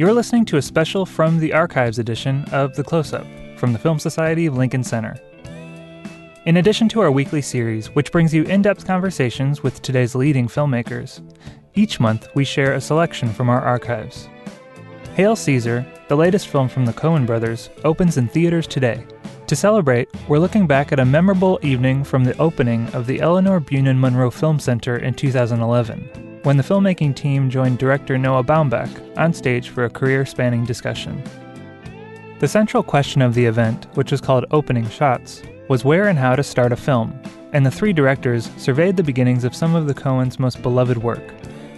You're listening to a special from the Archives edition of The Close Up from the Film Society of Lincoln Center. In addition to our weekly series, which brings you in depth conversations with today's leading filmmakers, each month we share a selection from our archives. Hail Caesar, the latest film from the Coen brothers, opens in theaters today. To celebrate, we're looking back at a memorable evening from the opening of the Elinor Bunin Munroe Film Center in 2011, when the filmmaking team joined director Noah Baumbach on stage for a career spanning discussion. The central question of the event, which was called Opening Shots, was where and how to start a film, and the three directors surveyed the beginnings of some of the Coens' most beloved work,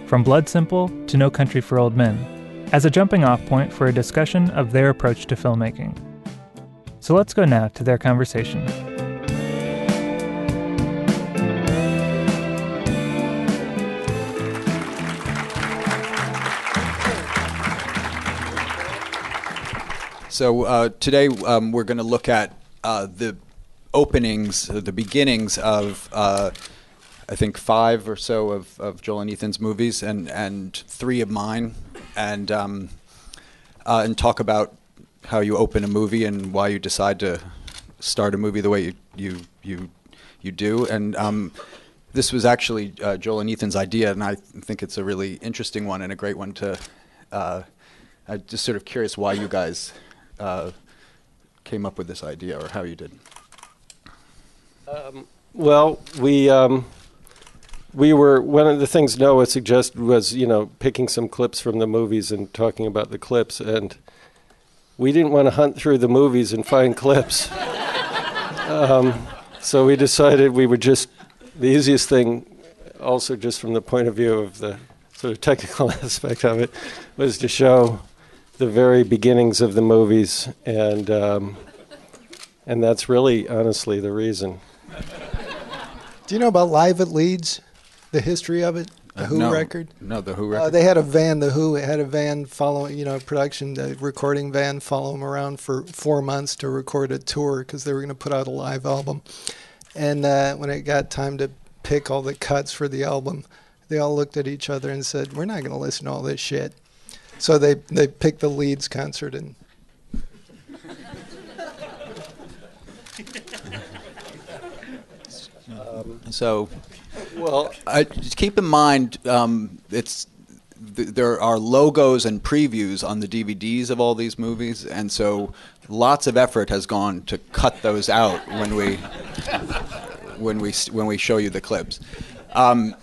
from Blood Simple to No Country for Old Men, as a jumping off point for a discussion of their approach to filmmaking. So let's go now to their conversation. So uh, today um, we're going to look at uh, the openings, uh, the beginnings of uh, I think five or so of, of Joel and Ethan's movies, and and three of mine, and um, uh, and talk about how you open a movie and why you decide to start a movie the way you you you, you do, and. Um, this was actually uh, Joel and Ethan's idea, and I think it's a really interesting one and a great one to. Uh, I'm just sort of curious why you guys uh, came up with this idea, or how you did. Um, well, we um, we were one of the things Noah suggested was you know picking some clips from the movies and talking about the clips, and we didn't want to hunt through the movies and find clips. Um, so we decided we would just the easiest thing, also just from the point of view of the sort of technical aspect of it, was to show the very beginnings of the movies, and um, and that's really honestly the reason. Do you know about Live at Leeds? The history of it? The Uh, Who no. record? No, the Who Uh, record. they had a van. The Who had a van following, you know, production, a recording van, follow them around for four months to record a tour because they were going to put out a live album. And uh, when it got time to pick all the cuts for the album, they all looked at each other and said, "We're not going to listen to all this shit." So they they picked the Leeds concert and. so, Well, I, just keep in mind, um, it's th- there are logos and previews on the DVDs of all these movies, and so lots of effort has gone to cut those out when we when we when we show you the clips. Um,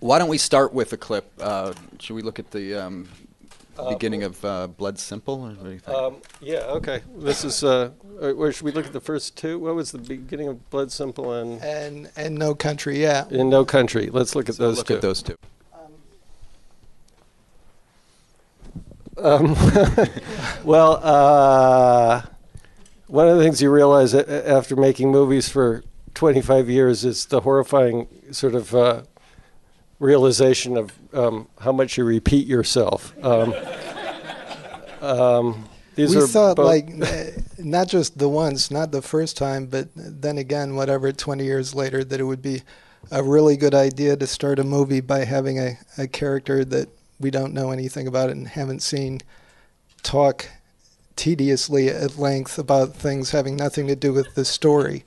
why don't we start with a clip? Uh, should we look at the um, beginning of uh, Blood Simple? Or what do you think? Um, yeah, okay. This is. Uh, or, or should we look at the first two? What was the beginning of Blood Simple and and and No Country, yeah. in No Country? Let's look at So those look two. at those two. Um, well, uh, one of the things you realize a- a- after making movies for 25 years is the horrifying sort of uh, realization of um, how much you repeat yourself. Um, um, these we are thought both- like not just the once, not the first time, but then again, whatever, 20 years later, that it would be a really good idea to start a movie by having a, a character that we don't know anything about and haven't seen talk tediously at length about things having nothing to do with the story.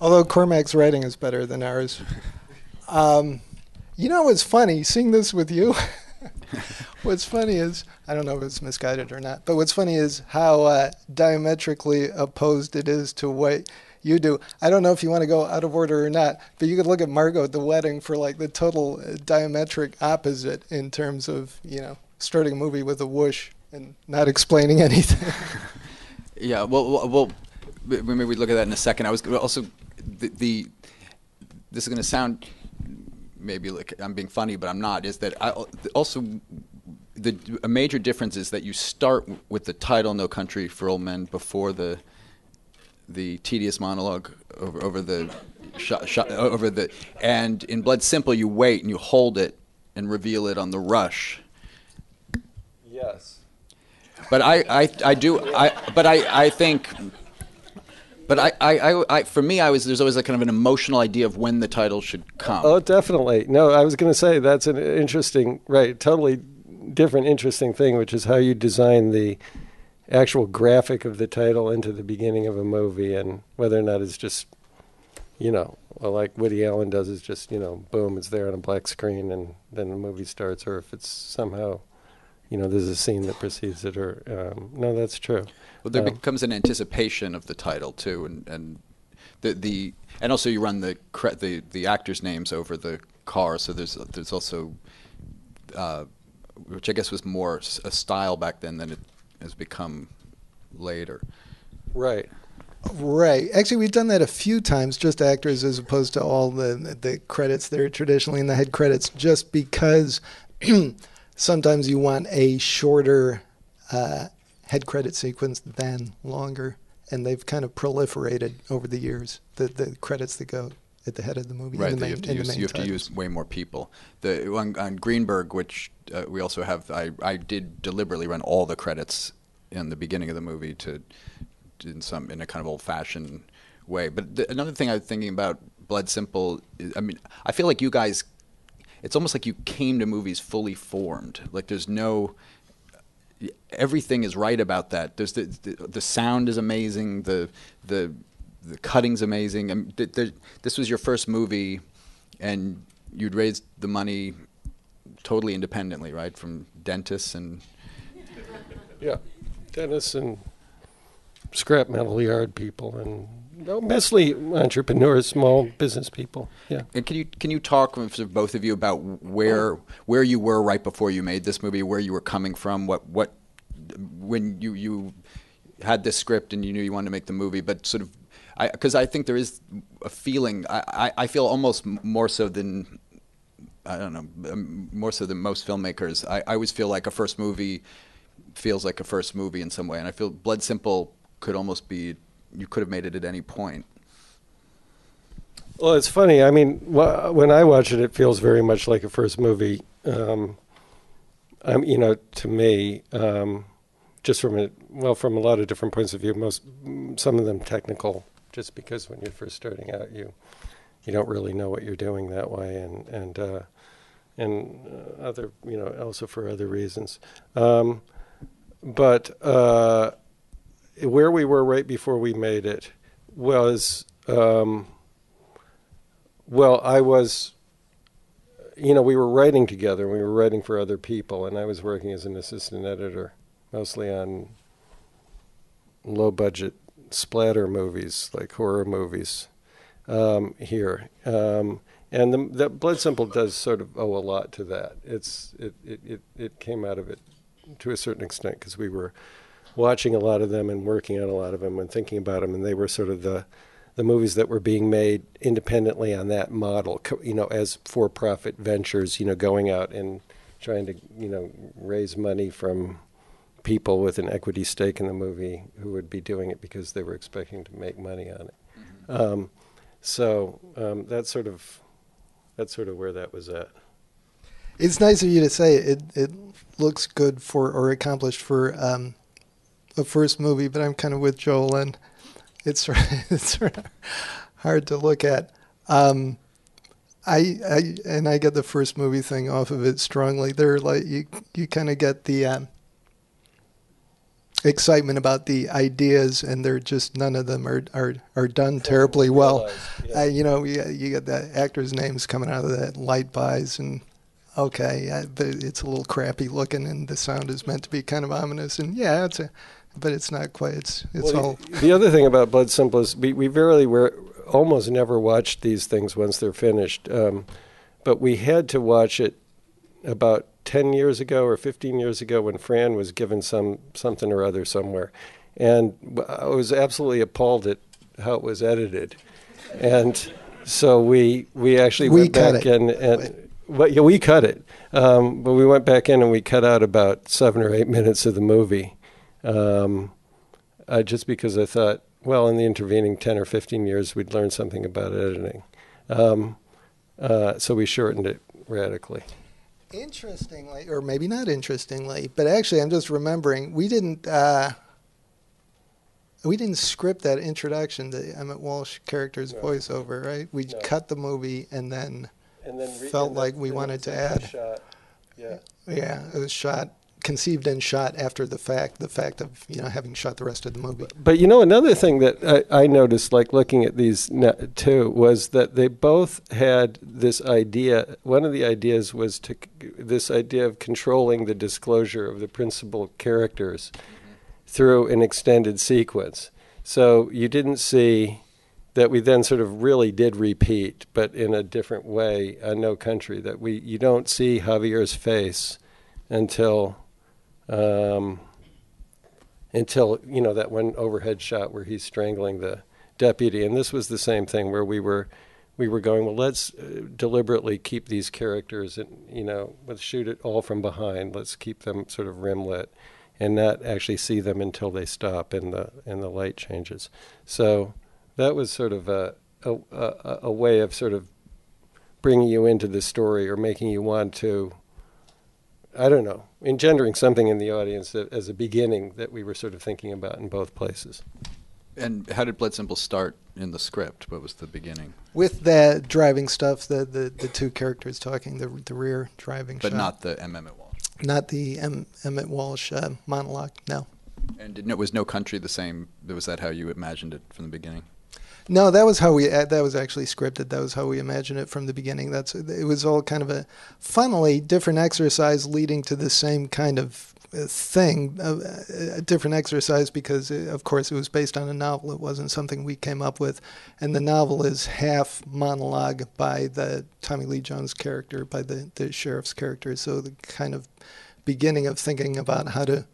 Although Cormac's writing is better than ours. Um, you know what's funny? Seeing this with you, what's funny is I don't know if it's misguided or not, but what's funny is how uh, diametrically opposed it is to what you do. I don't know if you want to go out of order or not, but you could look at Margot at the wedding for like the total uh, diametric opposite in terms of you know starting a movie with a whoosh and not explaining anything. Yeah, well, well, well maybe we look at that in a second. I was also the, the this is going to sound maybe like I'm being funny, but I'm not. Is that I also the a major difference is that you start with the title "No Country for Old Men" before the the tedious monologue over, over the shot, shot, over the and in Blood Simple you wait and you hold it and reveal it on the rush. Yes. But I, I, I do I but I, I think But I, I, I, for me, I was there's always a kind of an emotional idea of when the title should come. Oh, definitely. No, I was going to say that's an interesting, right? Totally different, interesting thing, which is how you design the actual graphic of the title into the beginning of a movie, and whether or not it's just, you know, like Woody Allen does, is just you know, boom, it's there on a black screen, and then the movie starts, or if it's somehow you know, there's a scene that precedes it, or um, no, that's true. Well, there Um, becomes an anticipation of the title too, and and the the and also you run the cre- the the actors' names over the car, so there's there's also, uh, which I guess was more a style back then than it has become later. Right. Right. Actually, we've done that a few times, just actors as opposed to all the the credits that are traditionally in the head credits, just because sometimes you want a shorter uh, head credit sequence than longer, and they've kind of proliferated over the years. The the credits that go at the head of the movie. in Right, the main, you have to use you have to use way more people. The on, on Greenberg, which uh, we also have, I I did deliberately run all the credits in the beginning of the movie to in some in a kind of old fashioned way. But the, another thing I was thinking about Blood Simple, is, I mean, I feel like you guys, it's almost like you came to movies fully formed. Like there's no everything is right about that. There's the, the the sound is amazing. The the the cutting's amazing. Th- this was your first movie, and you'd raised the money totally independently, right, from dentists and Yeah. dentists and scrap metal yard people and mostly entrepreneurs, small business people. Yeah. And can you can you talk with sort of both of you about where where you were right before you made this movie, where you were coming from, what what when you you had this script and you knew you wanted to make the movie, but sort of because I, think there is a feeling I, I, I feel almost more so than I don't know um, more so than most filmmakers. I, I always feel like a first movie feels like a first movie in some way, and I feel Blood Simple could almost be you could have made it at any point. Well, it's funny. I mean, wh- when I watch it, it feels very much like a first movie. Um, you know, to me, um, just from a well, from a lot of different points of view. Most, some of them technical, just because when you're first starting out, you you don't really know what you're doing that way, and and uh, and uh, other, you know, also for other reasons. Um, but uh, where we were right before we made it was. Um, well, I was, you know, we were writing together. We were writing for other people, and I was working as an assistant editor, mostly on low budget splatter movies, like horror movies um, here. Um, and the, the Blood Simple does sort of owe a lot to that. It's it, it, it, it came out of it to a certain extent because we were watching a lot of them and working on a lot of them and thinking about them, and they were sort of the the movies that were being made independently on that model, you know, as for-profit ventures, you know, going out and trying to, you know, raise money from people with an equity stake in the movie who would be doing it because they were expecting to make money on it. Um, so um, that's sort of that's sort of where that was at. It's nice of you to say it. It looks good for or accomplished for um, a first movie, but I'm kind of with Joel, and it's it's hard to look at. Um, I, I and I get the first movie thing off of it strongly. They're like you you kind of get the um, excitement about the ideas, and they're just none of them are are, are done terribly well. Yeah. Uh, you know, you, you get the actors' names coming out of that light buys, and okay, it's a little crappy looking, and the sound is meant to be kind of ominous, and yeah, it's a, but it's not quite. It's it's Well, all. the, the other thing about Blood Simple is we, we rarely were almost never watched these things once they're finished. Um, but we had to watch it about 10 years ago or 15 years ago when Fran was given some something or other somewhere. And I was absolutely appalled at how it was edited. And so we we actually We went back it. and, and well, yeah, we cut it. Um, but we went back in and we cut out about seven or eight minutes of the movie. Um, uh, just because I thought, well, in the intervening 10 or 15 years, we'd learn something about editing. Um, uh, so we shortened it radically. Interestingly, or maybe not interestingly, but actually, I'm just remembering we didn't. Uh, we didn't script that introduction to Emmet Walsh character's No. voiceover, right? We No. cut the movie and then and then felt and like we wanted to add. Shot. Yeah. yeah, it was shot, conceived and shot after the fact. The fact of you know having shot the rest of the movie. But you know, another thing that I, I noticed, like looking at these too, was that they both had this idea. One of the ideas was to this idea of controlling the disclosure of the principal characters through an extended sequence. So you didn't see that we then sort of really did repeat, but in a different way. Uh, no country that we you don't see Javier's face until. Um, until you know that one overhead shot where he's strangling the deputy. And this was the same thing where we were we were going well let's uh, deliberately keep these characters and you know let's shoot it all from behind. Let's keep them sort of rim lit and not actually see them until they stop and the and the light changes. So that was sort of a a, a, a way of sort of bringing you into the story or making you want to I don't know, engendering something in the audience that, as a beginning that we were sort of thinking about in both places. And how did Blood Simple start in the script? What was the beginning? With that driving stuff, the the, the two characters talking, the the rear driving But shot. not the M. Emmet Walsh. not the M, Emmet Walsh uh, monologue. No, And did, no, was no country the same? Was that how you imagined it from the beginning? No, that was how we. uh, That was actually scripted. That was how we imagined it from the beginning. That's it was all kind of a funnily different exercise leading to the same kind of uh, thing. Uh, a different exercise because, uh, of course, it was based on a novel. It wasn't something we came up with, and the novel is half monologue by the Tommy Lee Jones character, by the the sheriff's character. So the kind of beginning of thinking about how to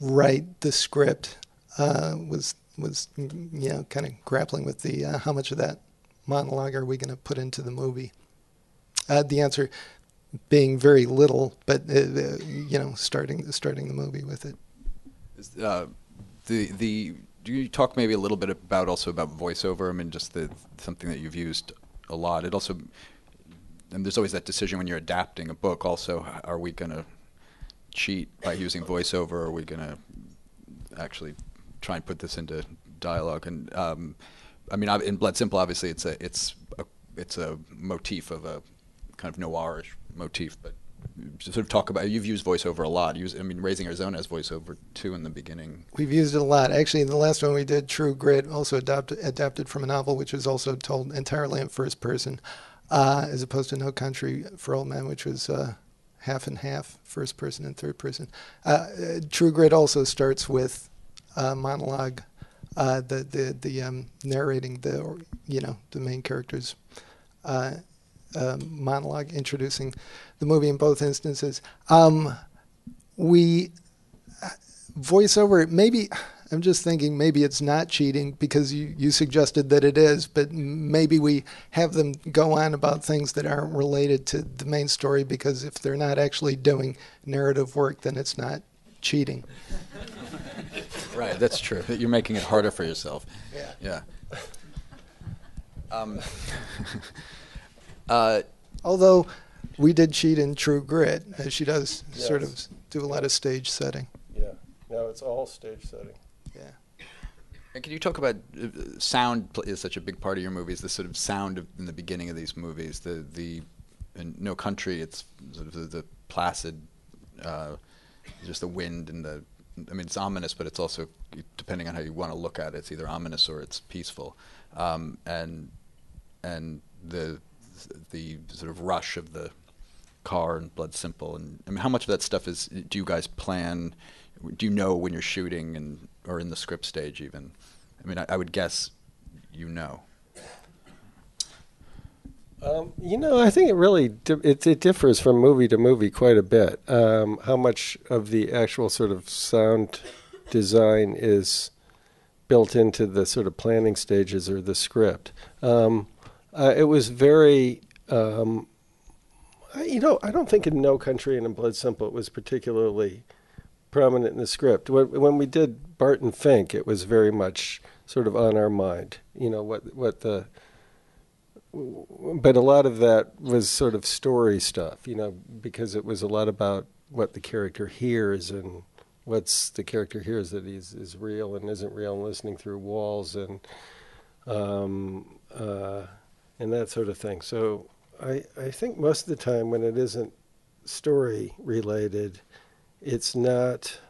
write the script uh, was was you know kind of grappling with the uh, how much of that monologue are we going to put into the movie. Uh, the answer being very little, but uh, you know starting starting the movie with it. uh, the the do you talk maybe a little bit about also about voiceover? I mean, just the something that you've used a lot. It also and there's always that decision when you're adapting a book. Also, are we going to cheat by using voiceover? Or are we going to actually try and put this into dialogue? And um, I mean, in Blood Simple, obviously, it's a it's a it's a motif of a kind of noirish motif, but sort of talk about you've used voiceover a lot. Use, I mean, Raising Arizona has voiceover too in the beginning. We've used it a lot. Actually, in the last one we did, True Grit, also adapted adapted from a novel, which was also told entirely in first person, uh, as opposed to No Country for Old Men, which was uh, half and half, first person and third person. Uh, uh, True Grit also starts with a monologue, uh, the the the um, narrating the you know the main characters. Uh, um, monologue introducing the movie in both instances. Um, we voiceover maybe i'm just thinking maybe it's not cheating because you, you suggested that it is but maybe we have them go on about things that aren't related to the main story because if they're not actually doing narrative work then it's not cheating Right, that's true. You're making it harder for yourself. Yeah. Yeah. Um, uh, although we did cheat in true grit as she does sort of do a lot of stage setting Yeah. No, it's all stage setting. yeah and can you talk about uh, sound? Is such a big part of your movies. The sort of sound of, in the beginning of these movies. The the in No Country, it's sort of the, the placid, uh, just the wind and the. I mean, it's ominous, but it's also depending on how you want to look at it. It's either ominous or it's peaceful, um, and and the the sort of rush of the car and Blood Simple. And I mean, how much of that stuff is? Do you guys plan? Do you know when you're shooting and or in the script stage even? I mean, I, I would guess you know. Um, you know, I think it really it, it differs from movie to movie quite a bit. Um, how much of the actual sort of sound design is built into the sort of planning stages or the script? Um, uh, it was very, um, I- you know, I don't think in No Country and in Blood Simple it was particularly prominent in the script. When, when we did Barton Fink, it was very much sort of on our mind. You know what what the but a lot of that was sort of story stuff, you know, because it was a lot about what the character hears and what's the character hears that he's is real and isn't real, and listening through walls and um, uh, and that sort of thing. So I I think most of the time when it isn't story related, it's not.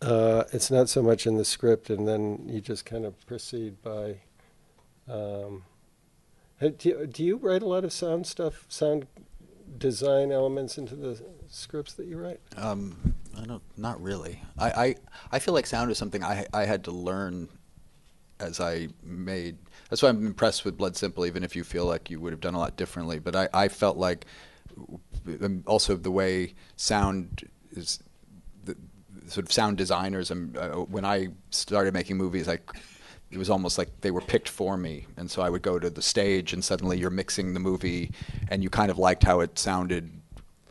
Uh, it's not so much in the script, and then you just kind of proceed by. Um, do, you, write a lot of sound stuff, sound design elements into the scripts that you write? Um, I don't, not really. I, I, I feel like sound is something I, I had to learn as I made. That's why I'm impressed with Blood Simple, even if you feel like you would have done a lot differently. But I, I felt like um, also the way sound is, the, sort of sound designers. And uh, when I started making movies, I it was almost like they were picked for me. And so I would go to the stage, and suddenly you're mixing the movie, and you kind of liked how it sounded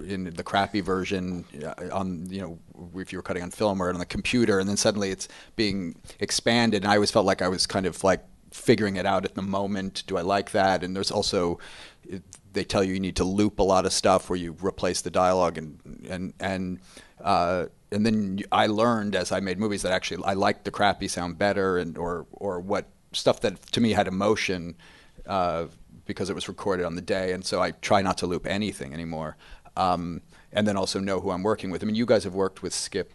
in the crappy version uh, on you know if you were cutting on film or on the computer, and then suddenly it's being expanded. And I always felt like I was kind of like figuring it out at the moment. Do I like that? And there's also they tell you you need to loop a lot of stuff where you replace the dialogue and and and uh, and then I learned as I made movies that actually I liked the crappy sound better and or or what stuff that to me had emotion uh, because it was recorded on the day and so I try not to loop anything anymore um, and then also know who I'm working with. I mean you guys have worked with Skip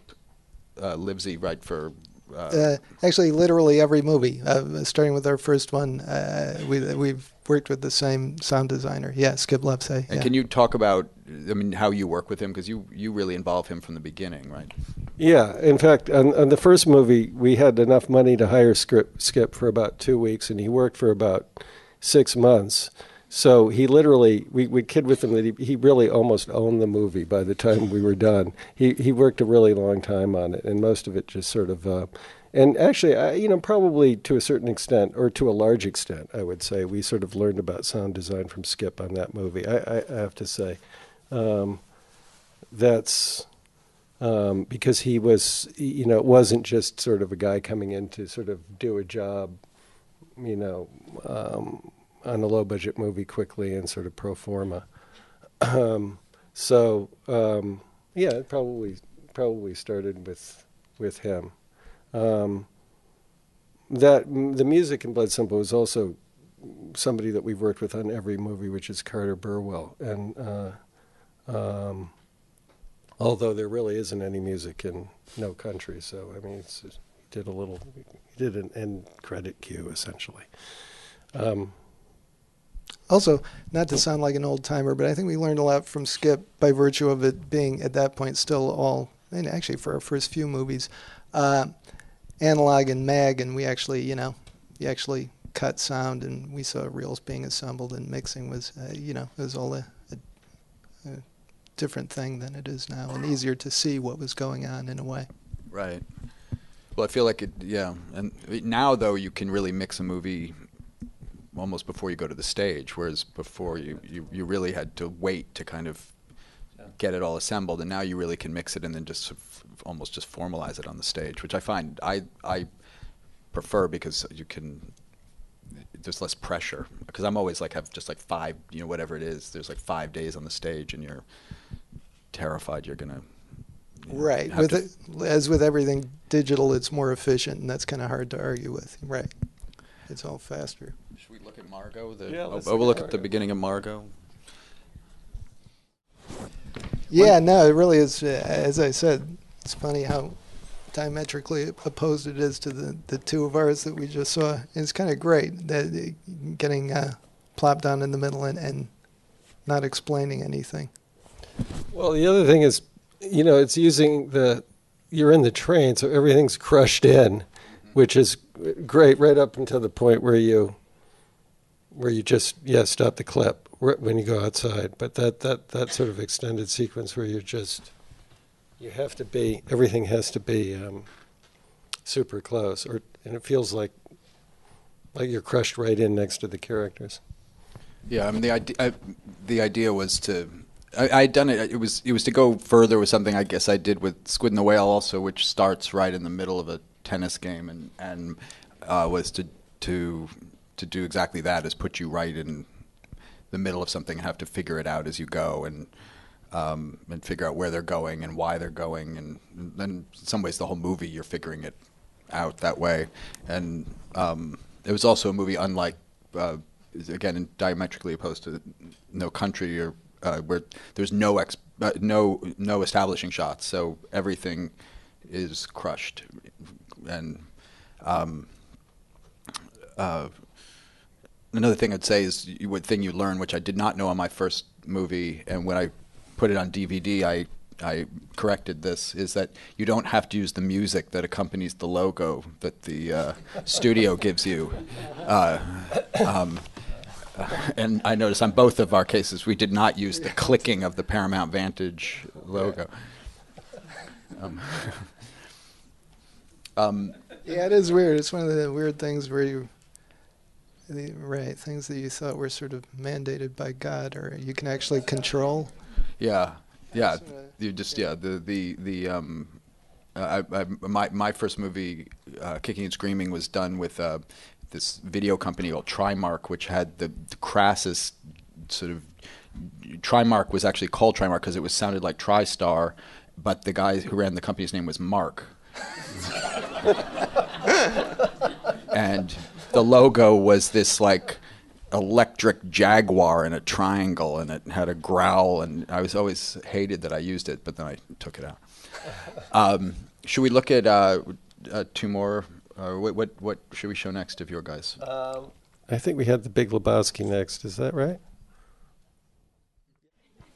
uh, Lievsay right for uh, uh, actually, literally every movie, uh, starting with our first one, uh, we we've worked with the same sound designer. Yeah, Skip Lievsay. And yeah. can you talk about, I mean, how you work with him because you you really involve him from the beginning, right? Yeah. In fact, on, on the first movie, we had enough money to hire Skip, Skip for about two weeks, and he worked for about six months. So he literally, we, we kid with him that he, he really almost owned the movie by the time we were done. He, he worked a really long time on it, and most of it just sort of, uh, and actually, I, you know, probably to a certain extent, or to a large extent, I would say, we sort of learned about sound design from Skip on that movie. I, I, I have to say. Um, that's um, because he was, you know, it wasn't just sort of a guy coming in to sort of do a job, you know, um, on a low budget movie quickly and sort of pro forma. Um, so um, yeah, it probably probably started with with him. Um, that the music in Blood Simple is also somebody that we've worked with on every movie, which is Carter Burwell, and uh, um, although there really isn't any music in No Country, so I mean, it's, he did a little, he did an end credit cue essentially. Um, also, not to sound like an old timer, but I think we learned a lot from Skip by virtue of it being at that point still all, and actually for our first few movies, uh, analog and mag, and we actually, you know, you actually cut sound, and we saw reels being assembled, and mixing was, uh, you know, it was all a, a, a different thing than it is now, and easier to see what was going on in a way. Right. Well, I feel like it, yeah. And now, though, you can really mix a movie almost before you go to the stage, whereas before you, you, you really had to wait to kind of get it all assembled, and now you really can mix it and then just almost just formalize it on the stage, which I find I I prefer because you can there's less pressure because I'm always like have just like five you know whatever it is there's like five days on the stage and you're terrified you're gonna you know, right with it, as with everything digital it's more efficient and that's kind of hard to argue with right? It's all faster should we look at Margot? The, yeah, oh, oh we'll look Margot. at the beginning of Margot. Yeah, no, it really is. Uh, as I said, it's funny how diametrically opposed it is to the, the two of ours that we just saw. It's kind of great that uh, getting uh, plopped down in the middle and, and not explaining anything. Well, the other thing is, you know, it's using the you're in the train, so everything's crushed in, which is great right up until the point where you where you just yeah stop the clip when you go outside. But that that that sort of extended sequence where you're just you have to be everything has to be um, super close, or and it feels like like you're crushed right in next to the characters. Yeah, I mean the idea the idea was to I had done it. It was it was to go further with something I guess I did with Squid and the Whale also, which starts right in the middle of a tennis game, and and uh, was to to to do exactly that is put you right in the middle of something and have to figure it out as you go and um, and figure out where they're going and why they're going, and then in some ways the whole movie you're figuring it out that way. And um, it was also a movie unlike, uh, again, diametrically opposed to No Country, or uh, where there's no ex- uh, no no establishing shots, so everything is crushed, and um, uh, another thing I'd say is you, what thing you learn, which I did not know on my first movie, and when I put it on DVD, I I corrected this is that you don't have to use the music that accompanies the logo that the uh, studio gives you. Uh, um, and I noticed on both of our cases we did not use the clicking of the Paramount Vantage logo. Um, um, Yeah, it is weird. It's one of the weird things where you, the, right, things that you thought were sort of mandated by God or you can actually control. yeah, yeah. That's, You just yeah the the the um, uh, I, I, my my first movie, uh, Kicking and Screaming, was done with uh, this video company called Trimark, which had the, the crassest sort of. Trimark was actually called Trimark because it was sounded like TriStar, but the guy who ran the company's name was Mark. and the logo was this like electric jaguar in a triangle and it had a growl and i was always hated that i used it but then i took it out um, should we look at uh, uh, two more uh, what, what, what should we show next of your guys Um, I think we had the Big Lebowski next. Is that right?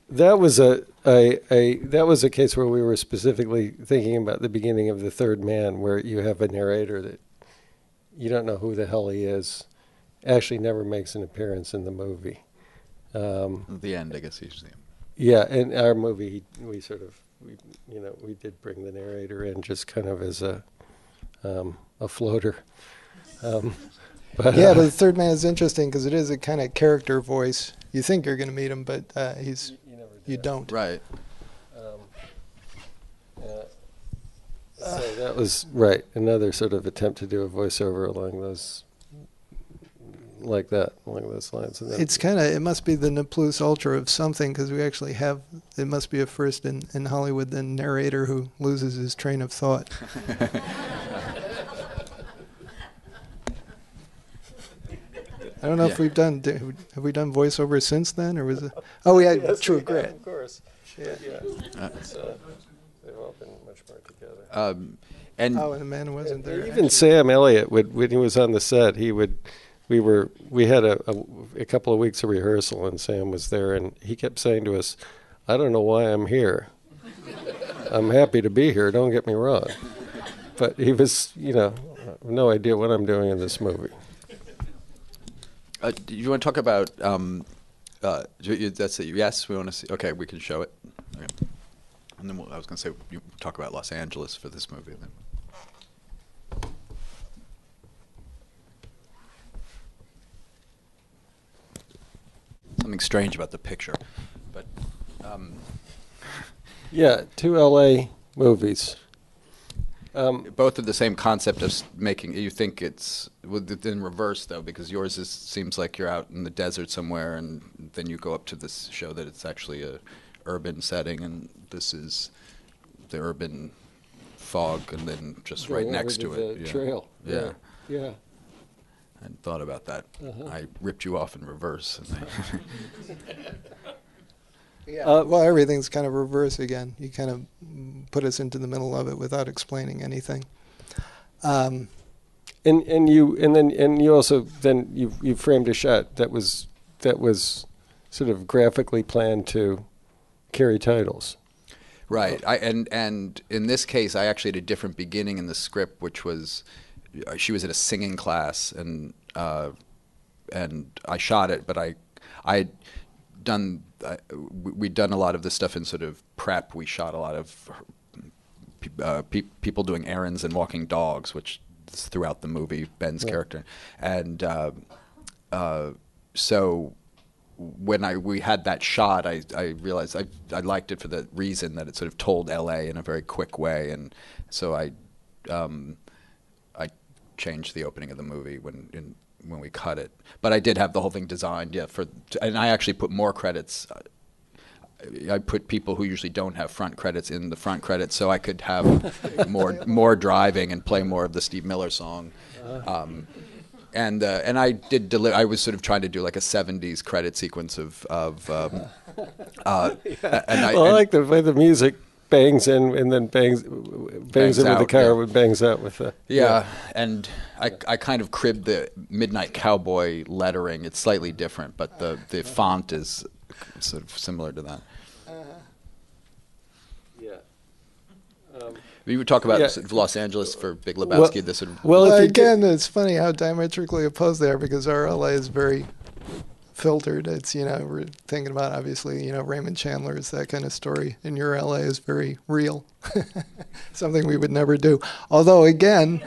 That was a, a, a that was a case where we were specifically thinking about the beginning of the Third Man, where you have a narrator that you don't know who the hell he is, actually never makes an appearance in the movie. Um, the end i guess usually yeah, in our movie, we sort of, we, you know, we did bring the narrator in just kind of as a, um, a floater. Um, but, Yeah, uh, but the third man is interesting because it is a kind of character voice. You think you're going to meet him, but uh, he's you never you don't. right Um, yeah. So that was right. Another sort of attempt to do a voiceover along those, like that, along those lines. And It's kind of it must be the ne plus ultra of something because we actually have it must be a first in, in Hollywood the narrator who loses his train of thought. I don't know if we've done have we done voiceover since then or was it? Oh, we had Yes, True Grit. of course. Yeah. Yeah, uh, they've all been much more together. Um, and Oh, and the man wasn't there. Even actually. Sam Elliott would, when he was on the set, he would. We were we had a, a, a couple of weeks of rehearsal, and Sam was there, and he kept saying to us, "I don't know why I'm here. I'm happy to be here. Don't get me wrong." But he was, you know, no idea what I'm doing in this movie. uh, do you want to talk about um, uh, you- you- that's it yes we want to see okay we can show it okay. And then we'll, i was going to say you talk about los angeles for this movie then something strange about the picture but um, Yeah, two L.A. movies. Um, both of the same concept of making you think it's in reverse though because yours is seems like you're out in the desert somewhere and then you go up to this show that it's actually a urban setting and this is the urban fog and then just right next over to the it yeah. trail. yeah yeah. I hadn't thought about that Uh-huh. I ripped you off in reverse Yeah. Uh, well, everything's kind of reverse again. You kind of put us into the middle of it without explaining anything. Um, And and you and then and you also then you you framed a shot that was that was sort of graphically planned to carry titles. Right. I, and and in this case, I actually had a different beginning in the script, which was uh, she was at a singing class, and uh, and I shot it, but I I had done I, we'd done a lot of this stuff in sort of prep. We shot a lot of uh, pe- people doing errands and walking dogs, which is throughout the movie. Ben's Right. character, and uh, uh, so when I we had that shot, I, I realized I I liked it for the reason that it sort of told L.A. in a very quick way, and so I um, I changed the opening of the movie when in, when we cut it. But I did have the whole thing designed, yeah. For and I actually put more credits. I put people who usually don't have front credits in the front credits, so I could have more more driving and play more of the Steve Miller song. Um, and uh, and I did deli- I was sort of trying to do like a '70s credit sequence of of. Um, uh, and I, Well, I and- like the way the music bangs in and then bangs bangs, Bangs in with the car, yeah. and bangs out with the Yeah, and I, I kind of cribbed the Midnight Cowboy lettering. It's slightly different, but the, the font is sort of similar to that. yeah. We would talk about Yeah. Los Angeles for Big Lebowski. this would of Well, Well, if you again, it's funny how diametrically opposed they are because our LA is very filtered. It's you know we're thinking about obviously you know Raymond Chandler's that kind of story, and your LA is very real, something we would never do. Although again,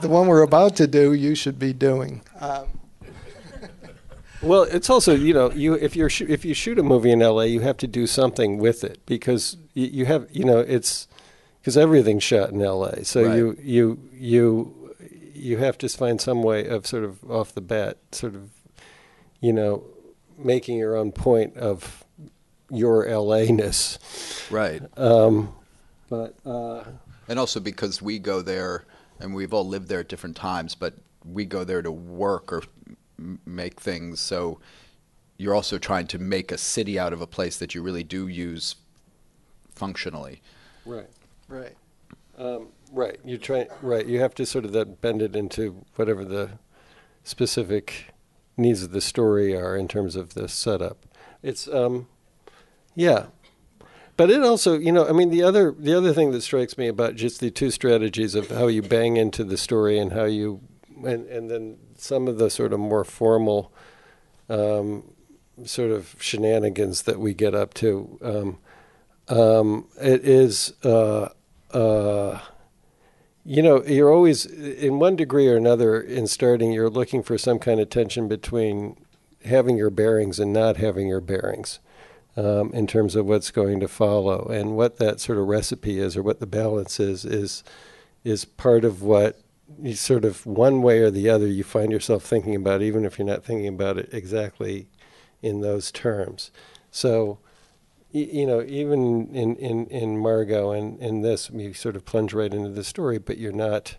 the one we're about to do, you should be doing. Um, Well, it's also you know you if you're shoo- if you shoot a movie in L.A. you have to do something with it because you, you have you know it's because everything's shot in L.A. So Right. you you you you have to find some way of sort of off the bat sort of you know making your own point of your LA-ness. right. Um, but uh, And also because we go there, and we've all lived there at different times, but we go there to work or make things. So you're also trying to make a city out of a place that you really do use functionally. right. Right. Um, right. You try. Right. You have to sort of then bend it into whatever the specific needs of the story are in terms of the setup. It's um, yeah. But it also, you know, I mean, the other the other thing that strikes me about just the two strategies of how you bang into the story and how you, and and then some of the sort of more formal, um, sort of shenanigans that we get up to. Um, um, it is, uh, uh, you know, you're always, in one degree or another, in starting, you're looking for some kind of tension between having your bearings and not having your bearings um, in terms of what's going to follow. And what that sort of recipe is or what the balance is, is, is part of what you sort of one way or the other you find yourself thinking about, even if you're not thinking about it exactly in those terms. So, you know, even in, in, in Margot and in this, you sort of plunge right into the story, but you're not.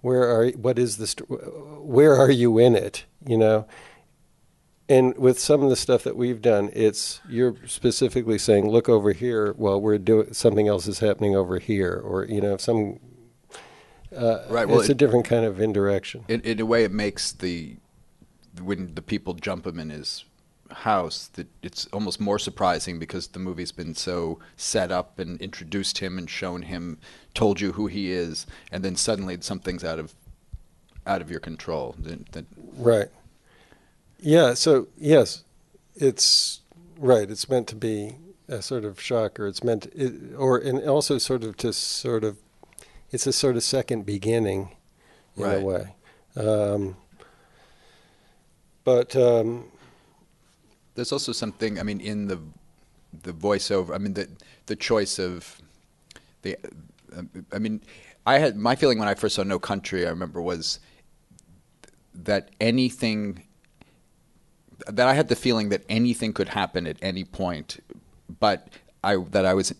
Where are what is the sto- where are you in it? You know, and with some of the stuff that we've done, it's you're specifically saying, look over here while we're doing something else is happening over here, or you know, some. Uh, Right, well, it's a different kind of indirection. In, in a way, it makes the when the people jump him in his house that it's almost more surprising because the movie's been so set up and introduced him and shown him, told you who he is, and then suddenly something's out of out of your control. That, Right. Yeah. So yes, it's right. It's meant to be a sort of shocker. It's meant, it, or and also sort of to sort of, it's a sort of second beginning, in Right. a way. Um, but um, there's also something. I mean, in the the voiceover. I mean, the the choice of the. I mean, I had my feeling when I first saw No Country. I remember was that anything that I had the feeling that anything could happen at any point, but I that I was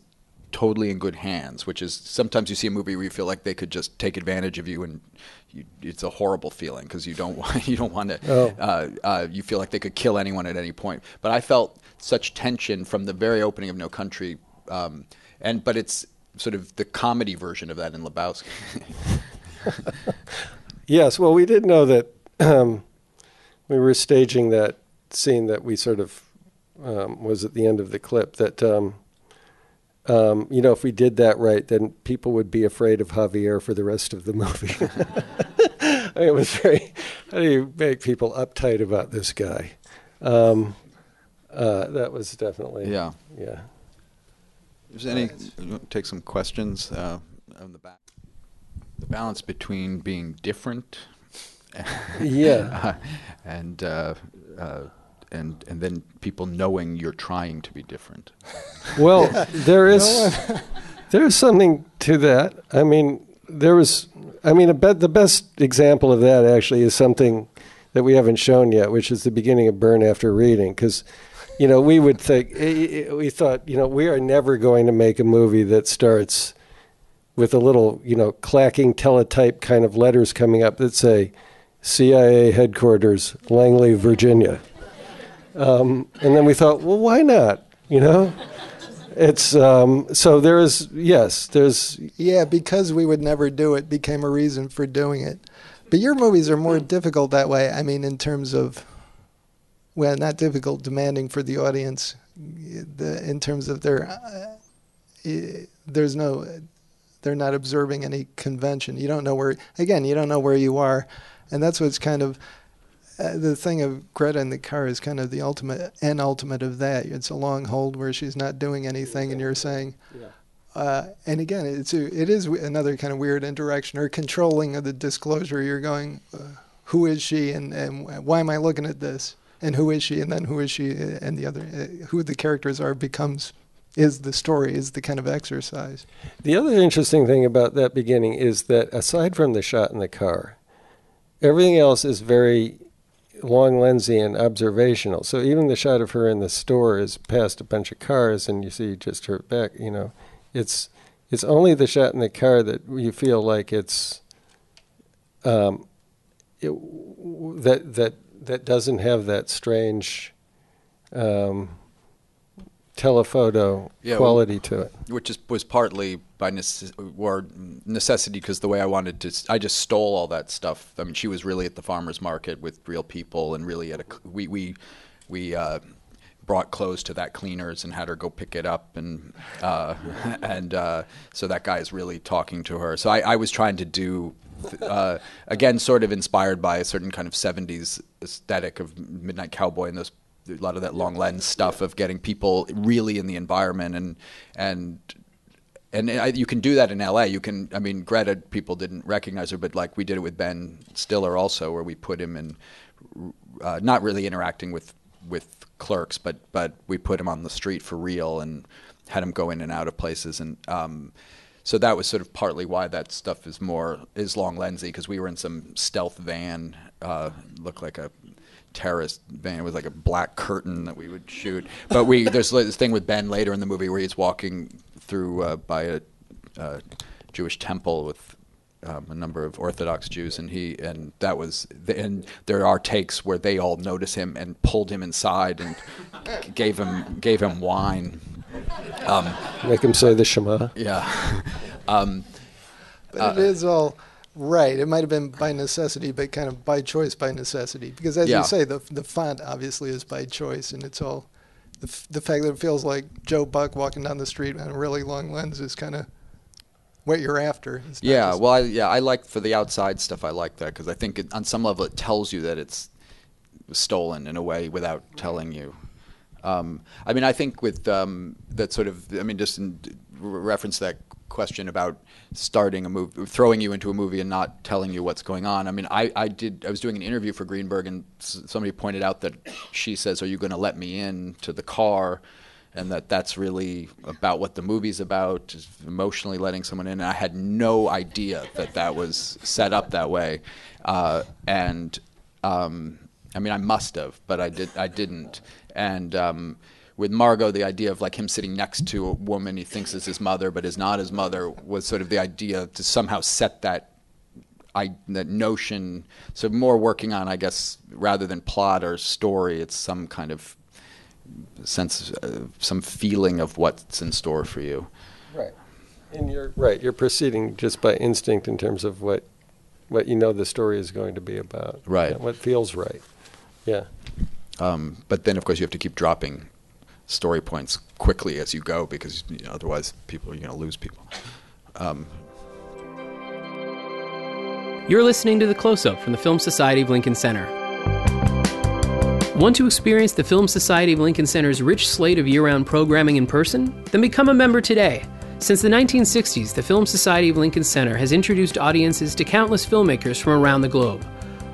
totally in good hands. Which is sometimes you see a movie where you feel like they could just take advantage of you, and you, it's a horrible feeling because you don't want you don't want to. Oh. Uh, uh, you feel like they could kill anyone at any point. But I felt such tension from the very opening of No Country, um, and but it's sort of the comedy version of that in Lebowski. yes, well, we did know that um, we were staging that scene that we sort of um, was at the end of the clip that. Um, you know, if we did that right, then people would be afraid of Javier for the rest of the movie. I mean, it was very. How do you make people uptight about this guy? Um, uh, that was definitely. yeah. Yeah. Is there any? Take some questions uh, on the back. The balance between being different. Yeah. and uh, uh, and and then people knowing you're trying to be different. Well, there is there is something to that. I mean, there was. I mean, a bet the best example of that actually is something that we haven't shown yet, which is the beginning of Burn After Reading, because you know, we would think we thought, you know, we are never going to make a movie that starts with a little, you know, clacking teletype kind of letters coming up that say CIA headquarters, Langley, Virginia. Um, and then we thought, well, why not? You know, it's um, so there is yes, there's Yeah, because we would never do it became a reason for doing it. But your movies are more difficult that way. I mean, in terms of, well, not difficult, demanding for the audience. The, in terms of their, uh, there's no, they're not observing any convention. You don't know where, again, you don't know where you are. And that's what's kind of, uh, the thing of Greta in the car is kind of the ultimate and ultimate of that. It's a long hold where she's not doing anything, and you're saying, uh, and again, it's a, it is another kind of weird interaction or controlling of the disclosure. You're going, uh, who is she, and, and why am I looking at this, and who is she, and then who is she, and the other, uh, who the characters are becomes is the story, is the kind of exercise. The other interesting thing about that beginning is that aside from the shot in the car, everything else is very long lensy and observational. So even the shot of her in the store is past a bunch of cars and you see just her back, you know. It's it's only the shot in the car that you feel like it's um, it, that that that doesn't have that strange um, telephoto Yeah, quality to it. which is, was partly by necess- or necessity because the way I wanted to, I just stole all that stuff. I mean, she was really at the farmers market with real people, and really at a we we we uh, brought clothes to that cleaners and had her go pick it up, and uh, and uh, so that guy is really talking to her. So I, I was trying to do. Uh, again, sort of inspired by a certain kind of '70s aesthetic of Midnight Cowboy and those a lot of that long lens stuff of getting people really in the environment and and and I, you can do that in LA. You can, I mean, Greta, people didn't recognize her, but like we did it with Ben Stiller also, where we put him in, uh, not really interacting with with clerks, but but we put him on the street for real and had him go in and out of places, and um, so that was sort of partly why that stuff is more is long lensy because we were in some stealth van, uh, looked like a terrorist van with like a black curtain that we would shoot. But we there's this thing with Ben later in the movie where he's walking through uh, by a uh, Jewish temple with um, a number of Orthodox Jews, and he and that was the, and there are takes where they all notice him and pulled him inside and gave him gave him wine. Um, Make him say the Shema. yeah. um, But it is all right. It might have been by necessity, but kind of by choice by necessity. Because as Yeah. you say, the the font obviously is by choice, and it's all the, f- the fact that it feels like Joe Buck walking down the street on a really long lens is kind of what you're after. It's Yeah, just- well, I, yeah, I like for the outside stuff. I like that because I think it, on some level it tells you that it's stolen in a way without telling you. Um, I mean, I think with um, that sort of, I mean, just in reference to that question about starting a movie, throwing you into a movie and not telling you what's going on. I mean, I, I did, I was doing an interview for Greenberg and somebody pointed out that she says, "Are you going to let me in to the car?" And that that's really about what the movie's about, emotionally letting someone in. And I had no idea that that was set up that way, uh, and um, I mean, I must have, but I did. I didn't. And um, with Margot, the idea of like him sitting next to a woman he thinks is his mother, but is not his mother, was sort of the idea to somehow set that. I, that notion, so more working on, I guess, rather than plot or story, it's some kind of sense, uh, some feeling of what's in store for you. Right. And you're right. You're proceeding just by instinct in terms of what what you know the story is going to be about. Right. What feels right. Yeah. Um, but then, of course, you have to keep dropping story points quickly as you go because you know, otherwise, people you're going to lose people. Um, You're listening to The Close Up from the Film Society of Lincoln Center. Want to experience the Film Society of Lincoln Center's rich slate of year round programming in person? Then become a member today. Since the 1960s, the Film Society of Lincoln Center has introduced audiences to countless filmmakers from around the globe.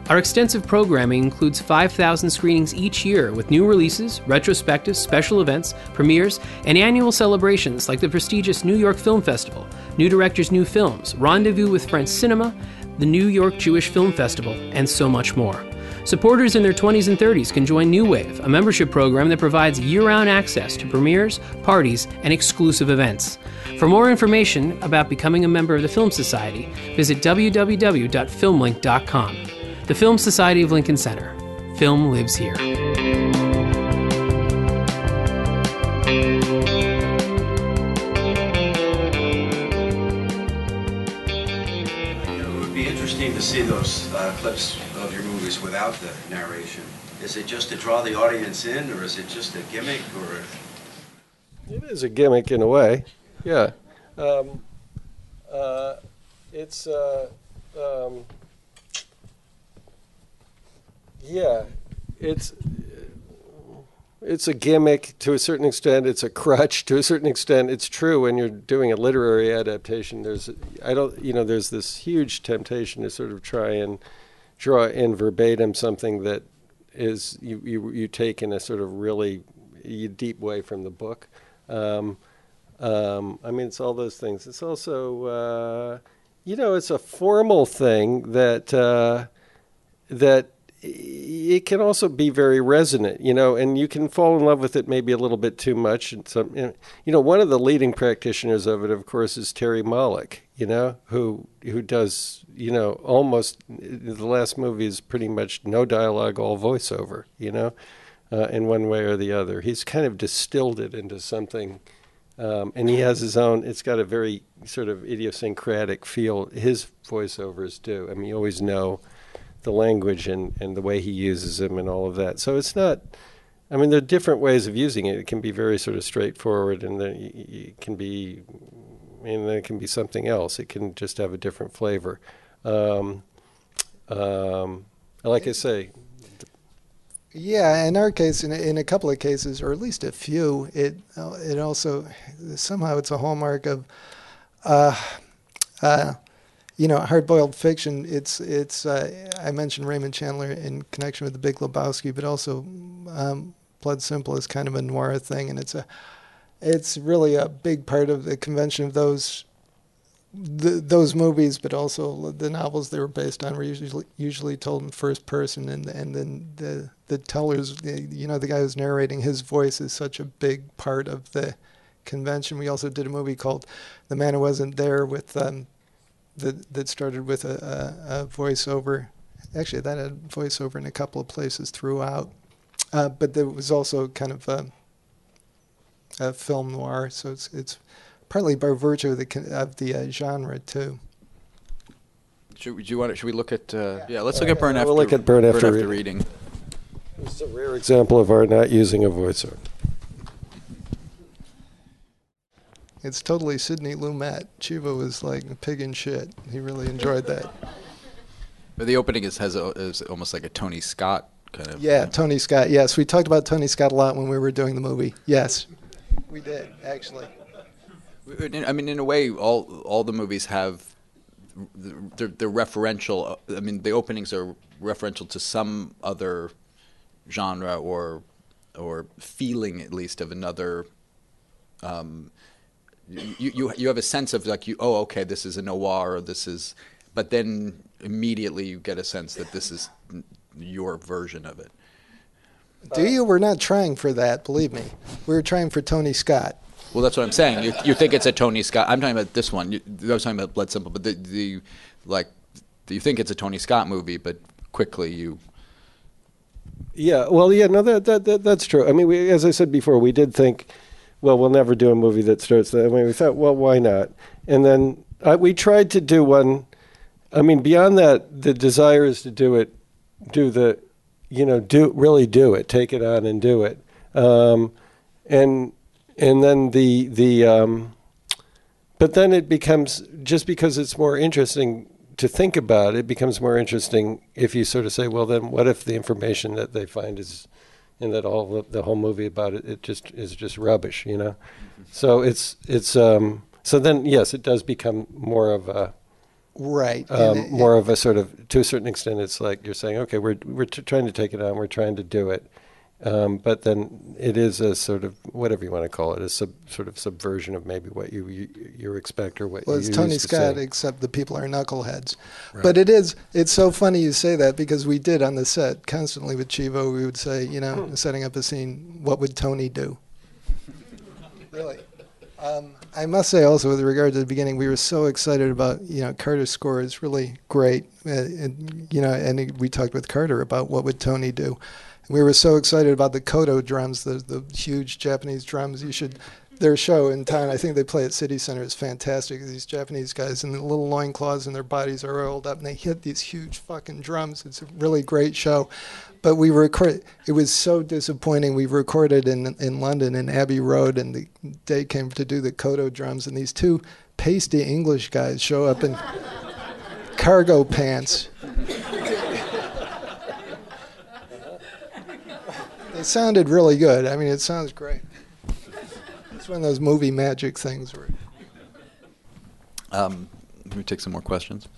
Our extensive programming includes 5,000 screenings each year with new releases, retrospectives, special events, premieres, and annual celebrations like the prestigious New York Film Festival, New Directors' New Films, Rendezvous with French Cinema, the New York Jewish Film Festival, and so much more. Supporters in their 20s and 30s can join New Wave, a membership program that provides year round access to premieres, parties, and exclusive events. For more information about becoming a member of the Film Society, visit www.filmlinc.com. The Film Society of Lincoln Center. Film lives here. It would be interesting to see those uh, clips of your movies without the narration. Is it just to draw the audience in, or is it just a gimmick, or? It is a gimmick in a way, yeah. Um, uh, it's uh, um, yeah, it's it's a gimmick to a certain extent. It's a crutch to a certain extent. It's true when you're doing a literary adaptation. There's I don't you know there's this huge temptation to sort of try and draw in verbatim something that is you you, you take in a sort of really deep way from the book. Um, um, I mean, it's all those things. It's also, uh, you know, it's a formal thing that uh, that it can also be very resonant, you know, and you can fall in love with it maybe a little bit too much. And some, you know, one of the leading practitioners of it, of course, is Terry Malick, you know, who who does, you know, almost the last movie is pretty much no dialogue, all voiceover, you know, uh, in one way or the other. He's kind of distilled it into something. Um, and he has his own. It's got a very sort of idiosyncratic feel. His voiceovers do. I mean, you always know the language and, and the way he uses them and all of that. So it's not. I mean, there are different ways of using it. It can be very sort of straightforward, and then it can be, and then it can be something else. It can just have a different flavor. Um, um, like I say, Yeah, in our case, in a, in a couple of cases, or at least a few, it uh, it also somehow it's a hallmark of, uh, uh, you know, hard-boiled fiction. It's it's uh, I mentioned Raymond Chandler in connection with The Big Lebowski, but also um, Blood Simple is kind of a noir thing, and it's a it's really a big part of the convention of those the, those movies, but also the novels they were based on were usually usually told in first person, and and then the the tellers, you know, the guy who's narrating, his voice is such a big part of the convention. We also did a movie called The Man Who Wasn't There with um, that that started with a, a, a voiceover. Actually, that had voiceover in a couple of places throughout, uh, but there was also kind of a, a film noir. So it's it's partly by virtue of the of the uh, genre too. Should, we- do you want to, should we look at, uh, yeah, let's look at Burn Yeah, After, we'll look at Burn After Reading. Reading. this is a rare example of our not using a voiceover. It's totally Sidney Lumet. Chivo was like a pig in shit. He really enjoyed that. But the opening is, has a, is almost like a Tony Scott kind of. Yeah, Tony Scott. Yes, we talked about Tony Scott a lot when we were doing the movie. Yes, we did actually. I mean, in a way, all all the movies have they're, they're referential. I mean, the openings are referential to some other genre or or feeling, at least, of another. Um, you, you you have a sense of like you oh okay this is a noir or this is but then immediately you get a sense that this is your version of it Do you? We're not trying for that. Believe me, we were trying for Tony Scott. Well, that's what I'm saying. You, you think it's a Tony Scott? I'm talking about this one. You, I was talking about Blood Simple, but the, the like, you think it's a Tony Scott movie, but quickly you. Yeah, well, yeah, no, that, that, that that's true. I mean, we, as I said before, we did think, well, we'll never do a movie that starts that. I mean, we thought, well, why not? And then uh, we tried to do one. I mean, beyond that, the desire is to do it, do the, you know, do really do it, take it on and do it, um, and and then the the, um, but then it becomes just because it's more interesting to think about it becomes more interesting if you sort of say, well, then what if the information that they find is, and that all the, the whole movie about it, it just is just rubbish, you know? So it's it's um, so then yes, it does become more of a Right. um, it- more of a sort of to a certain extent, it's like you're saying, okay, we're we're t- trying to take it on, we're trying to do it, Um, but then it is a sort of whatever you want to call it, a sub, sort of subversion of maybe what you you, you expect or what Well, you it's Tony to Scott, see. except the people are knuckleheads. Right. But it is. It's so funny you say that because we did on the set constantly with Chivo. We would say, you know, setting up a scene, what would Tony do? really. Um, I must say also, with regard to the beginning, we were so excited about you know Carter's score is really great, uh, and you know, and we talked with Carter about what would Tony do. We were so excited about the Kodo drums, the the huge Japanese drums. You should. Their show in town, I think they play at City Center, is fantastic. These Japanese guys in the little loincloths and their bodies are rolled up and they hit these huge fucking drums. It's a really great show but we record. It was so disappointing. We recorded in in London in Abbey Road, and the day came to do the Kodo drums, and these two pasty English guys show up in cargo pants. They sounded really good. I mean, it sounds great. It's one of those movie magic things where. Um, let me take some more questions.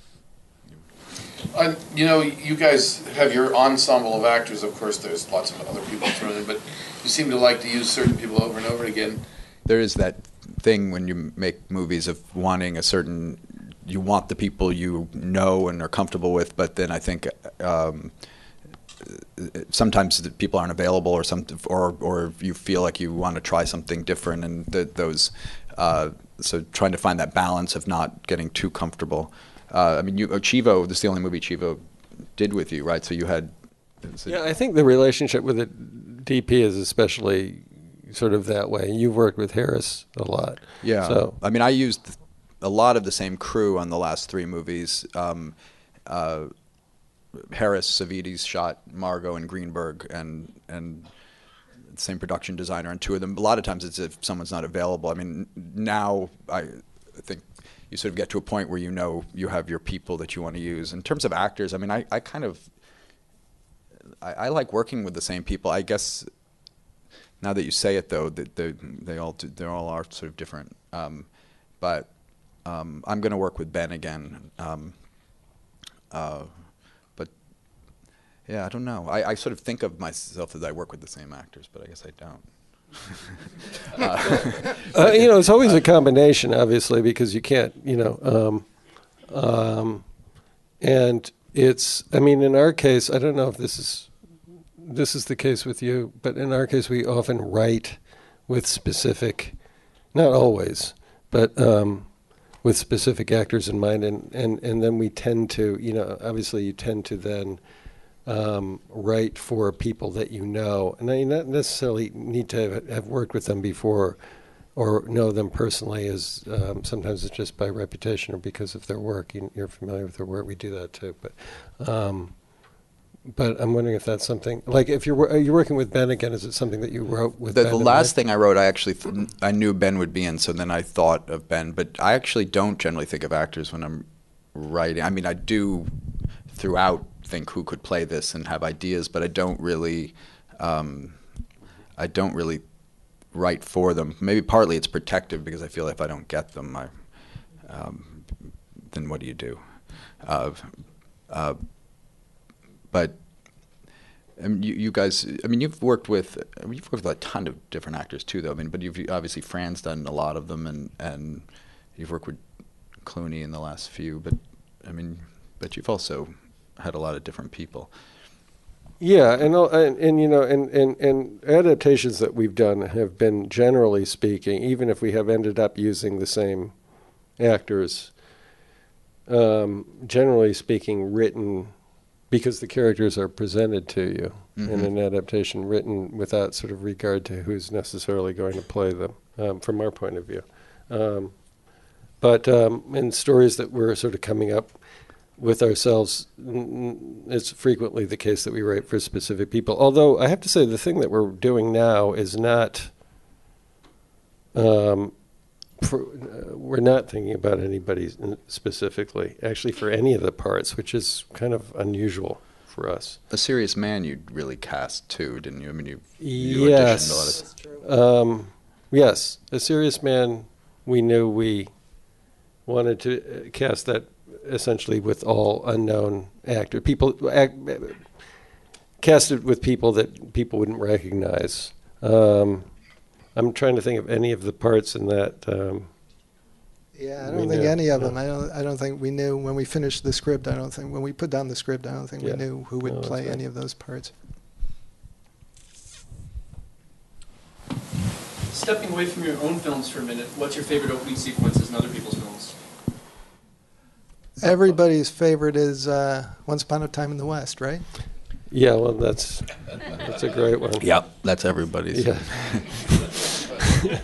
Uh, you know, you guys have your ensemble of actors. Of course, there's lots of other people thrown in, but you seem to like to use certain people over and over again. There is that thing when you make movies of wanting a certain, you want the people you know and are comfortable with, but then I think um, sometimes the people aren't available, or some, or or you feel like you want to try something different, and those. Uh, so trying to find that balance of not getting too comfortable. Uh, I mean, you, Chivo. This is the only movie Chivo did with you, right? So you had. so- Yeah, I think the relationship with the DP is especially sort of that way. You've worked with Harris a lot. Yeah. So I mean, I used a lot of the same crew on the last three movies. Um, uh, Harris, Savides shot Margot and Greenberg, and and the same production designer on two of them. A lot of times, it's if someone's not available. I mean, now I think you sort of get to a point where you know you have your people that you want to use. In terms of actors, I mean, I, I kind of I, I like working with the same people. I guess now that you say it, though, that they, they all do, they all are sort of different. Um, but um, I'm going to work with Ben again. Um, uh, yeah, I don't know. I, I sort of think of myself as I work with the same actors, but I guess I don't. uh, uh, you know, it's always a combination, obviously, because you can't, you know, um, um, and it's. I mean, in our case, I don't know if this is this is the case with you, but in our case, we often write with specific, not always, but um, with specific actors in mind, and, and, and then we tend to, you know, obviously you tend to then um, write for people that you know, and I you not necessarily need to have, worked with them before or know them personally. As um, sometimes it's just by reputation or because of their work. You, you're familiar with their work. We do that too, but. Um, but I'm wondering if that's something like if you're are you working with Ben again? Is it something that you wrote with the, Ben the last thing I wrote, I actually th- I knew Ben would be in, so then I thought of Ben. But I actually don't generally think of actors when I'm writing. I mean, I do throughout think who could play this and have ideas, but I don't really, um, I don't really write for them. Maybe partly it's protective because I feel if I don't get them, I, um, then what do you do? Uh, uh, but I mean, you, you guys, I mean, you've worked with, I mean, you've worked with a ton of different actors too, though. I mean, but you've obviously Fran's done a lot of them, and and you've worked with Clooney in the last few. But I mean, but you've also had a lot of different people. Yeah, and, and and you know, and, and and adaptations that we've done have been generally speaking, even if we have ended up using the same actors, um, generally speaking, written because the characters are presented to you in Mhm. an adaptation, written without sort of regard to who's necessarily going to play them, um, from our point of view. Um, but um, in stories that we're sort of coming up with ourselves, n- n- it's frequently the case that we write for specific people. Although I have to say, the thing that we're doing now is not. Um, for, uh, we're not thinking about anybody specifically, actually, for any of the parts, which is kind of unusual for us. A serious man, you'd really cast too, didn't you? I mean, you, you auditioned a lot of. Yes. Um, yes, a serious man. We knew we wanted to uh, cast that essentially with all unknown actor people. Act, cast it with people that people wouldn't recognize. Um, I'm trying to think of any of the parts in that. Um, Yeah, I don't think knew, any of no. them. I don't. I don't think we knew when we finished the script. I don't think when we put down the script. I don't think Yeah. we knew who would No, play any of those parts. Stepping away from your own films for a minute, what's your favorite opening sequences in other people's films? Everybody's favorite is uh, "Once Upon a Time in the West," right? yeah, well, that's that's a great one. Yep, that's everybody's. Yeah.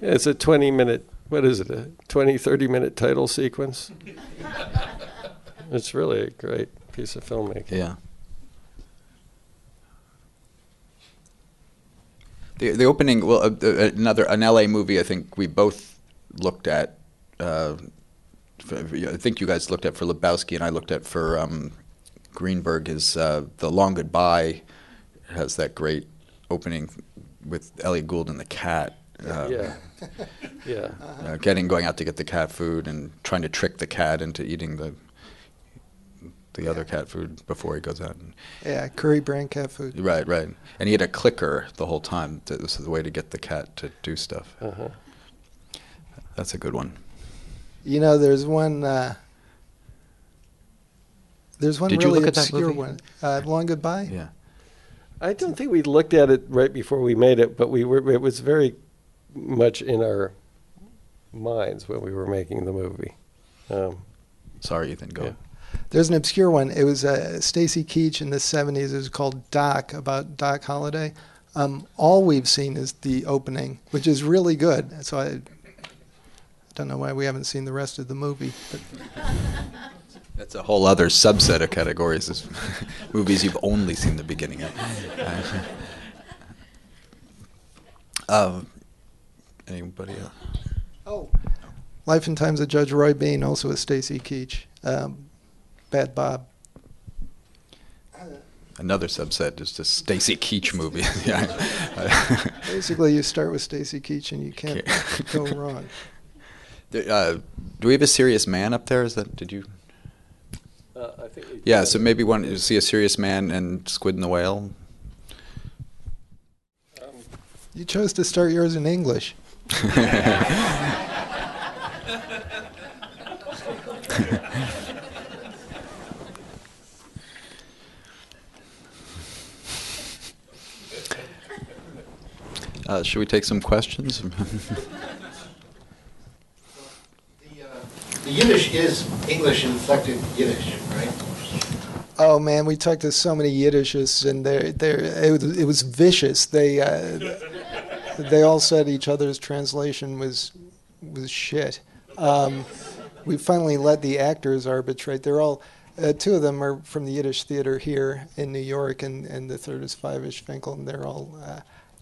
it's a 20 minute, what is it, a 20, 30 minute title sequence? it's really a great piece of filmmaking. Yeah. The the opening, well, uh, uh, another an L.A. movie. I think we both looked at. Uh, for, I think you guys looked at for Lebowski, and I looked at for um, Greenberg. Is uh, the Long Goodbye has that great opening with Elliot Gould and the cat. Uh, yeah. Yeah. uh, getting going out to get the cat food and trying to trick the cat into eating the the other cat food before he goes out. And, Yeah, curry brand cat food. right, right. And he had a clicker the whole time. This is the way to get the cat to do stuff. Uh-huh. That's a good one. You know, there's one. Uh, there's one Did you really look at that obscure movie? one. Uh, Long Goodbye. Yeah. I don't think we looked at it right before we made it, but we were. It was very much in our minds when we were making the movie. Um, Sorry, Ethan. Go. Yeah. There's an obscure one. It was uh, Stacy Keach in the 70s. It was called Doc, about Doc Holliday. Um, all we've seen is the opening, which is really good. So I don't know why we haven't seen the rest of the movie. That's a whole other subset of categories. Is movies you've only seen the beginning of. um, anybody else? oh, Life and Times of Judge Roy Bean, also with Stacy Keach. Um, Bad Bob. Another subset is just Stacy Keach movie. yeah. Basically, you start with Stacy Keach and you can't go wrong. Uh, do we have a serious man up there? Is that did you? uh, I think Yeah. So maybe one you see a serious man and Squid and the Whale. You chose to start yours in English. Uh, should we take some questions? The, uh, the Yiddish is English inflected Yiddish, right? Oh man, we talked to so many Yiddishes, and they they it, was- it was vicious. They uh, they all said each other's translation was was shit. Um, we finally let the actors arbitrate. They're all uh, two of them are from the Yiddish theater here in New York, and, and the third is Fyvush Finkel, and they're all. Uh,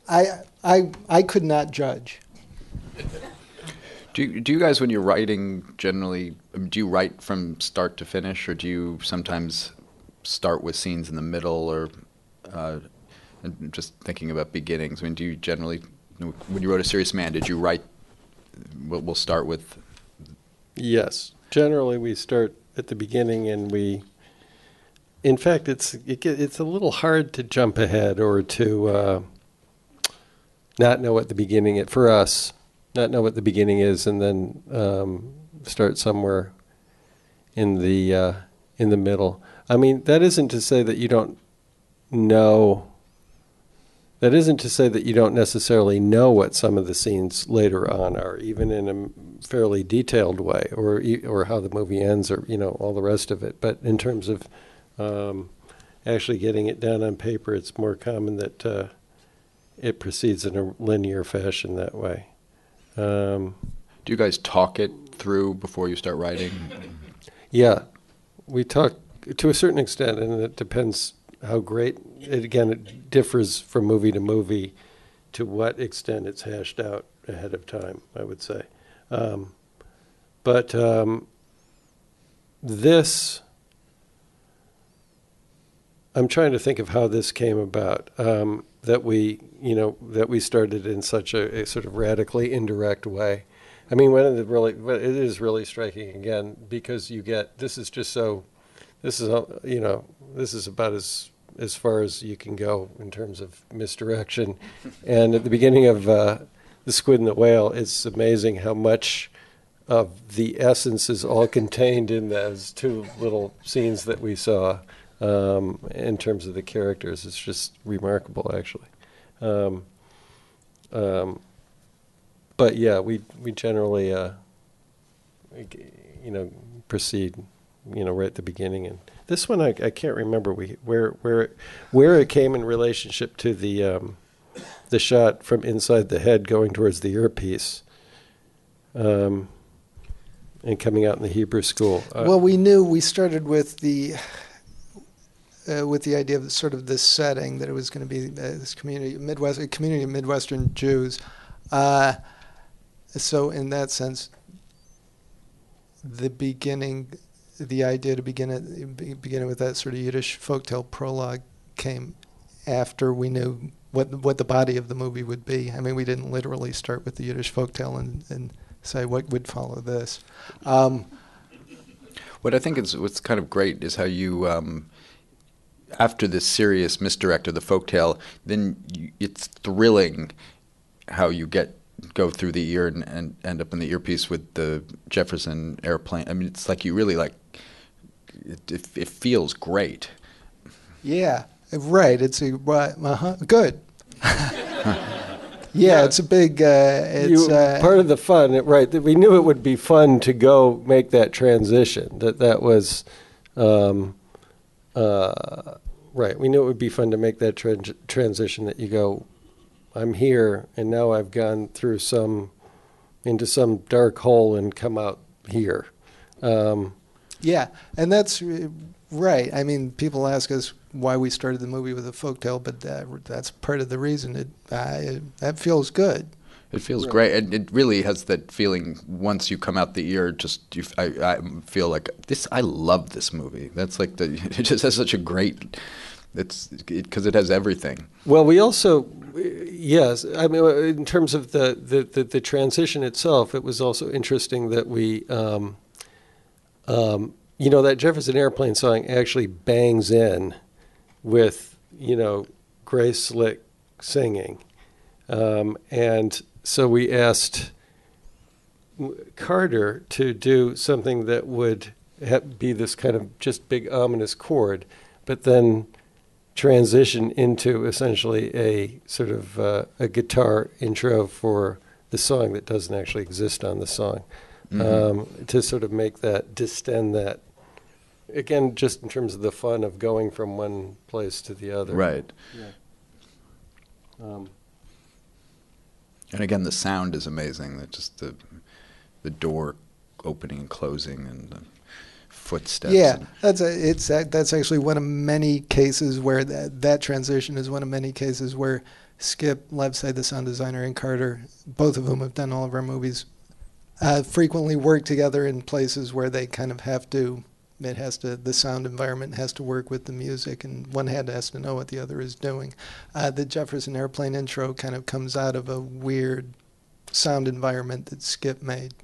I I I could not judge. Do you, do you guys, when you're writing, generally, um, do you write from start to finish, or do you sometimes start with scenes in the middle, or uh, just thinking about beginnings? I mean, do you generally, when you wrote A Serious Man, did you write? We'll, we'll start with. Yes. Generally, we start at the beginning, and we. In fact, it's it, it's a little hard to jump ahead or to uh, not know at the beginning it for us, not know what the beginning is, and then um, start somewhere in the uh, in the middle. I mean, that isn't to say that you don't know. That isn't to say that you don't necessarily know what some of the scenes later on are, even in a fairly detailed way, or or how the movie ends, or you know all the rest of it. But in terms of um, actually getting it down on paper, it's more common that uh, it proceeds in a linear fashion that way. Um, Do you guys talk it through before you start writing? Yeah, we talk to a certain extent, and it depends how great. It, again, it differs from movie to movie to what extent it's hashed out ahead of time. I would say, um, but um, this. I'm trying to think of how this came about. Um, that we, you know, that we started in such a, a sort of radically indirect way. I mean, one of the really, it is really striking again because you get this is just so, this is you know this is about as as far as you can go in terms of misdirection. and at the beginning of uh, the Squid and the Whale, it's amazing how much of the essence is all contained in those two little scenes that we saw. Um, in terms of the characters, it's just remarkable, actually. Um, um, but yeah, we we generally, uh, you know, proceed, you know, right at the beginning. And this one, I, I can't remember we where where where it came in relationship to the um, the shot from inside the head going towards the earpiece. Um, and coming out in the Hebrew school. Uh, well, we knew we started with the uh, with the idea of sort of this setting that it was going to be uh, this community, Midwest, community of Midwestern Jews. Uh, so, in that sense, the beginning, the idea to begin it, beginning with that sort of Yiddish folktale prologue came after we knew what what the body of the movie would be. I mean, we didn't literally start with the Yiddish folktale and, and say what would follow this. Um, what I think is what's kind of great is how you, um, after this serious misdirect of the folktale, then you, it's thrilling how you get go through the ear and, and end up in the earpiece with the Jefferson airplane. I mean, it's like you really like it. It, it feels great. Yeah, right. It's a uh-huh, good. Yeah, it's a big. Uh, it's you, uh, part of the fun, right? That we knew it would be fun to go make that transition. That that was, um, uh, right. We knew it would be fun to make that tra- transition. That you go, I'm here, and now I've gone through some, into some dark hole and come out here. Um, yeah, and that's right. I mean, people ask us why we started the movie with a folktale, but that, that's part of the reason. It, uh, it that feels good. It feels great, and it really has that feeling. Once you come out the ear, just you, I, I feel like this. I love this movie. That's like the. It just has such a great. It's because it, it, has everything. Well, we also, yes. I mean, in terms of the, the, the, the transition itself, it was also interesting that we, um, um, you know, that Jefferson Airplane song actually bangs in with you know Grace Slick singing, um, and so we asked Carter to do something that would be this kind of just big ominous chord, but then transition into essentially a sort of uh, a guitar intro for the song that doesn't actually exist on the song, mm-hmm. um, to sort of make that distend that again, just in terms of the fun of going from one place to the other. Right. Yeah. Um, and again, the sound is amazing. That just the the door opening and closing and the footsteps. Yeah, that's a, it's that's actually one of many cases where that that transition is one of many cases where Skip Lievsay, the sound designer, and Carter, both of whom have done all of our movies, uh, frequently work together in places where they kind of have to it has to the sound environment has to work with the music and one head has to know what the other is doing uh, the jefferson airplane intro kind of comes out of a weird sound environment that skip made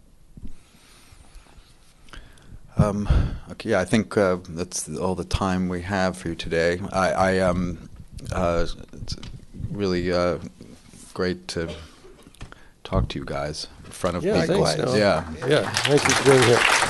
um, okay, yeah, I think uh, that's all the time we have for you today. I, I um, uh, it's really uh, great to talk to you guys in front of yeah, people. Thanks, yeah, yeah, thank you for being here.